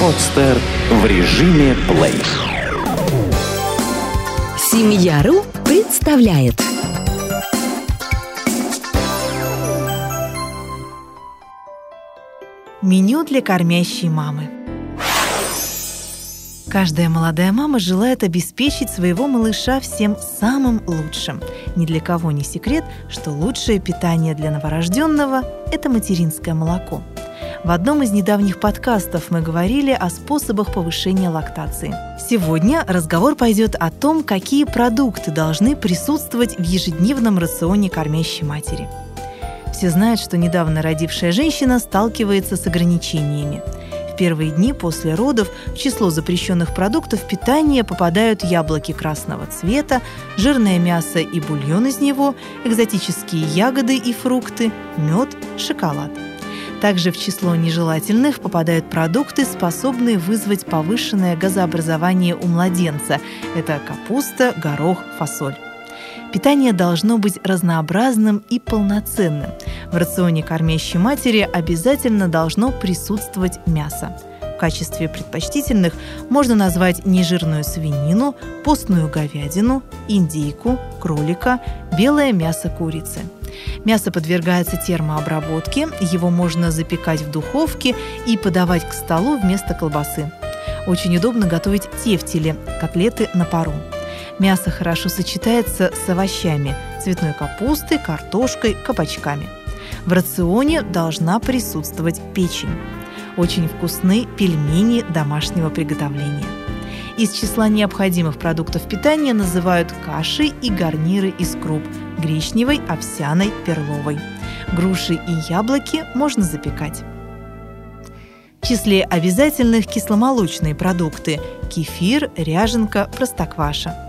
Подстер в режиме плей. Семья.ру представляет Меню для кормящей мамы. Каждая молодая мама желает обеспечить своего малыша всем самым лучшим. Ни для кого не секрет, что лучшее питание для новорожденного – это материнское молоко. В одном из недавних подкастов мы говорили о способах повышения лактации. Сегодня разговор пойдет о том, какие продукты должны присутствовать в ежедневном рационе кормящей матери. Все знают, что недавно родившая женщина сталкивается с ограничениями – первые дни после родов в число запрещенных продуктов питания попадают яблоки красного цвета, жирное мясо и бульон из него, экзотические ягоды и фрукты, мед, шоколад. Также в число нежелательных попадают продукты, способные вызвать повышенное газообразование у младенца. Это капуста, горох, фасоль. Питание должно быть разнообразным и полноценным. В рационе кормящей матери обязательно должно присутствовать мясо. В качестве предпочтительных можно назвать нежирную свинину, постную говядину, индейку, кролика, белое мясо курицы. Мясо подвергается термообработке, его можно запекать в духовке и подавать к столу вместо колбасы. Очень удобно готовить тефтели – котлеты на пару. Мясо хорошо сочетается с овощами – цветной капустой, картошкой, кабачками. В рационе должна присутствовать печень. Очень вкусны пельмени домашнего приготовления. Из числа необходимых продуктов питания называют каши и гарниры из круп – гречневой, овсяной, перловой. Груши и яблоки можно запекать. В числе обязательных кисломолочные продукты – кефир, ряженка, простокваша –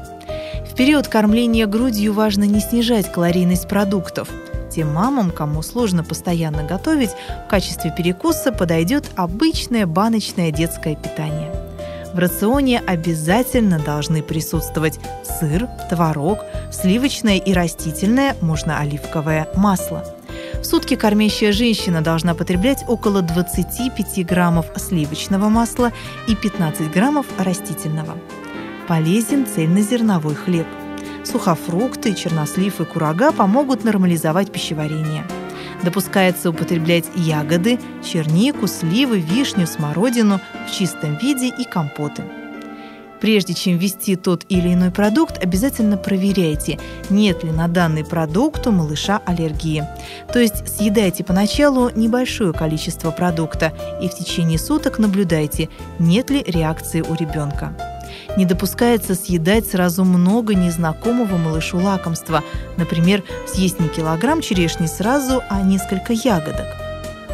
период кормления грудью важно не снижать калорийность продуктов. Тем мамам, кому сложно постоянно готовить, в качестве перекуса подойдет обычное баночное детское питание. В рационе обязательно должны присутствовать сыр, творог, сливочное и растительное, можно оливковое, масло. В сутки кормящая женщина должна потреблять около 25 граммов сливочного масла и 15 граммов растительного полезен цельнозерновой хлеб. Сухофрукты, чернослив и курага помогут нормализовать пищеварение. Допускается употреблять ягоды, чернику, сливы, вишню, смородину в чистом виде и компоты. Прежде чем ввести тот или иной продукт, обязательно проверяйте, нет ли на данный продукт у малыша аллергии. То есть съедайте поначалу небольшое количество продукта и в течение суток наблюдайте, нет ли реакции у ребенка. Не допускается съедать сразу много незнакомого малышу лакомства. Например, съесть не килограмм черешни сразу, а несколько ягодок.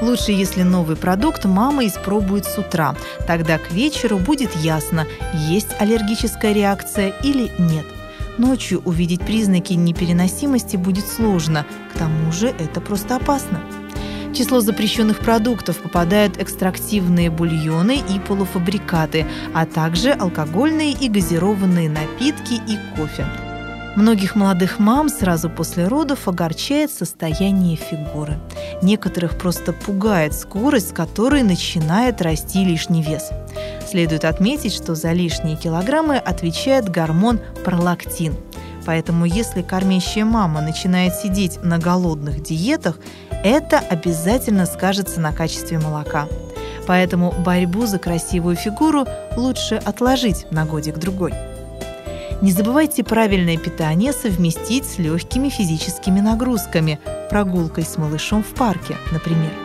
Лучше, если новый продукт мама испробует с утра. Тогда к вечеру будет ясно, есть аллергическая реакция или нет. Ночью увидеть признаки непереносимости будет сложно. К тому же это просто опасно. Число запрещенных продуктов попадают экстрактивные бульоны и полуфабрикаты, а также алкогольные и газированные напитки и кофе. Многих молодых мам сразу после родов огорчает состояние фигуры. Некоторых просто пугает скорость, с которой начинает расти лишний вес. Следует отметить, что за лишние килограммы отвечает гормон пролактин. Поэтому если кормящая мама начинает сидеть на голодных диетах, это обязательно скажется на качестве молока. Поэтому борьбу за красивую фигуру лучше отложить на годик-другой. Не забывайте правильное питание совместить с легкими физическими нагрузками, прогулкой с малышом в парке, например.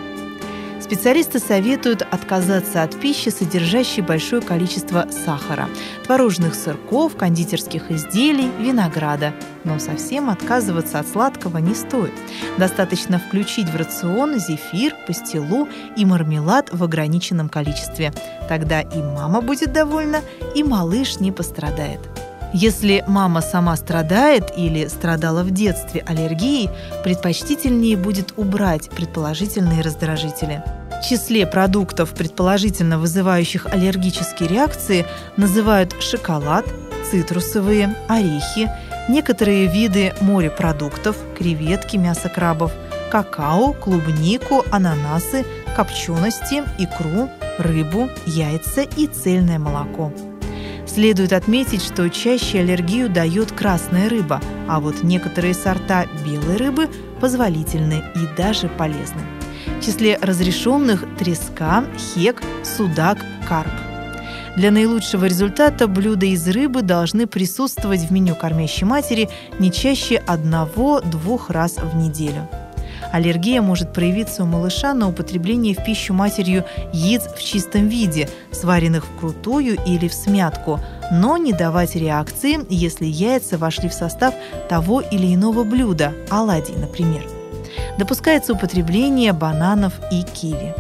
Специалисты советуют отказаться от пищи, содержащей большое количество сахара, творожных сырков, кондитерских изделий, винограда. Но совсем отказываться от сладкого не стоит. Достаточно включить в рацион зефир, пастилу и мармелад в ограниченном количестве. Тогда и мама будет довольна, и малыш не пострадает. Если мама сама страдает или страдала в детстве аллергией, предпочтительнее будет убрать предположительные раздражители. В числе продуктов, предположительно вызывающих аллергические реакции, называют шоколад, цитрусовые, орехи, некоторые виды морепродуктов, креветки, мясо крабов, какао, клубнику, ананасы, копчености, икру, рыбу, яйца и цельное молоко. Следует отметить, что чаще аллергию дает красная рыба, а вот некоторые сорта белой рыбы позволительны и даже полезны. В числе разрешенных треска, хек, судак, карп. Для наилучшего результата блюда из рыбы должны присутствовать в меню кормящей матери не чаще одного-двух раз в неделю. Аллергия может проявиться у малыша на употребление в пищу матерью яиц в чистом виде, сваренных вкрутую или в смятку, но не давать реакции, если яйца вошли в состав того или иного блюда, оладий, например. Допускается употребление бананов и киви.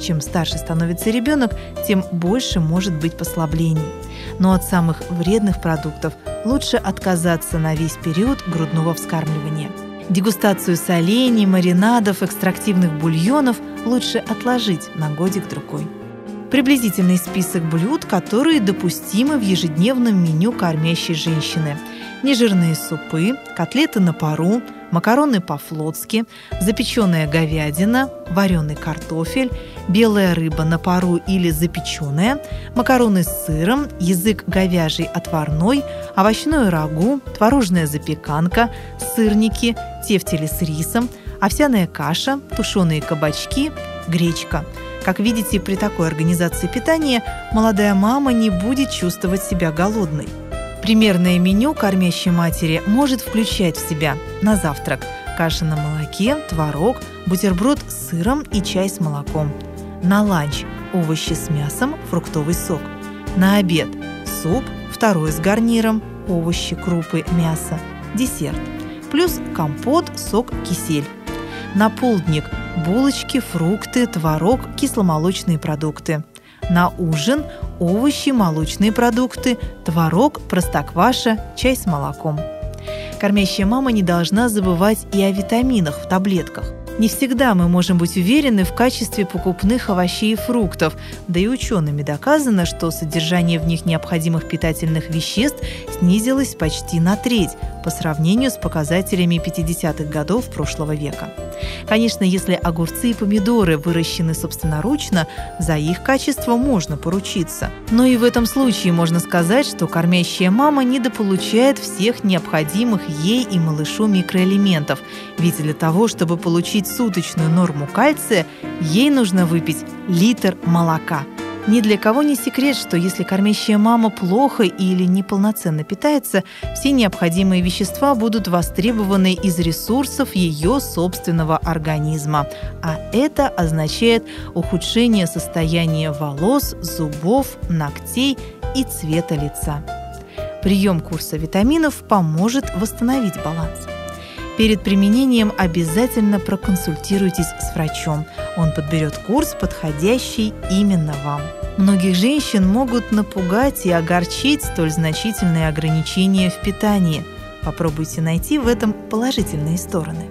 Чем старше становится ребенок, тем больше может быть послаблений. Но от самых вредных продуктов лучше отказаться на весь период грудного вскармливания – Дегустацию солений, маринадов, экстрактивных бульонов лучше отложить на годик-другой. Приблизительный список блюд, которые допустимы в ежедневном меню кормящей женщины. Нежирные супы, котлеты на пару, макароны по-флотски, запеченная говядина, вареный картофель, белая рыба на пару или запеченная, макароны с сыром, язык говяжий отварной, овощное рагу, творожная запеканка, сырники, тефтели с рисом, овсяная каша, тушеные кабачки, гречка. Как видите, при такой организации питания молодая мама не будет чувствовать себя голодной. Примерное меню кормящей матери может включать в себя на завтрак каша на молоке, творог, бутерброд с сыром и чай с молоком. На ланч овощи с мясом, фруктовый сок. На обед суп, второй с гарниром, овощи, крупы, мясо, десерт. Плюс компот, сок, кисель. На полдник булочки, фрукты, творог, кисломолочные продукты. На ужин – овощи, молочные продукты, творог, простокваша, чай с молоком. Кормящая мама не должна забывать и о витаминах в таблетках – не всегда мы можем быть уверены в качестве покупных овощей и фруктов, да и учеными доказано, что содержание в них необходимых питательных веществ снизилось почти на треть по сравнению с показателями 50-х годов прошлого века. Конечно, если огурцы и помидоры выращены собственноручно, за их качество можно поручиться. Но и в этом случае можно сказать, что кормящая мама недополучает всех необходимых ей и малышу микроэлементов, ведь для того, чтобы получить суточную норму кальция, ей нужно выпить литр молока – ни для кого не секрет, что если кормящая мама плохо или неполноценно питается, все необходимые вещества будут востребованы из ресурсов ее собственного организма. А это означает ухудшение состояния волос, зубов, ногтей и цвета лица. Прием курса витаминов поможет восстановить баланс. Перед применением обязательно проконсультируйтесь с врачом. Он подберет курс, подходящий именно вам. Многих женщин могут напугать и огорчить столь значительные ограничения в питании. Попробуйте найти в этом положительные стороны.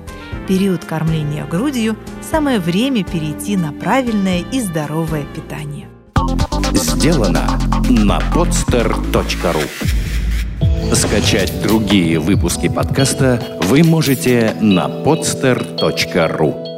Период кормления грудью – самое время перейти на правильное и здоровое питание. Сделано на podster.ru Скачать другие выпуски подкаста вы можете на podster.ru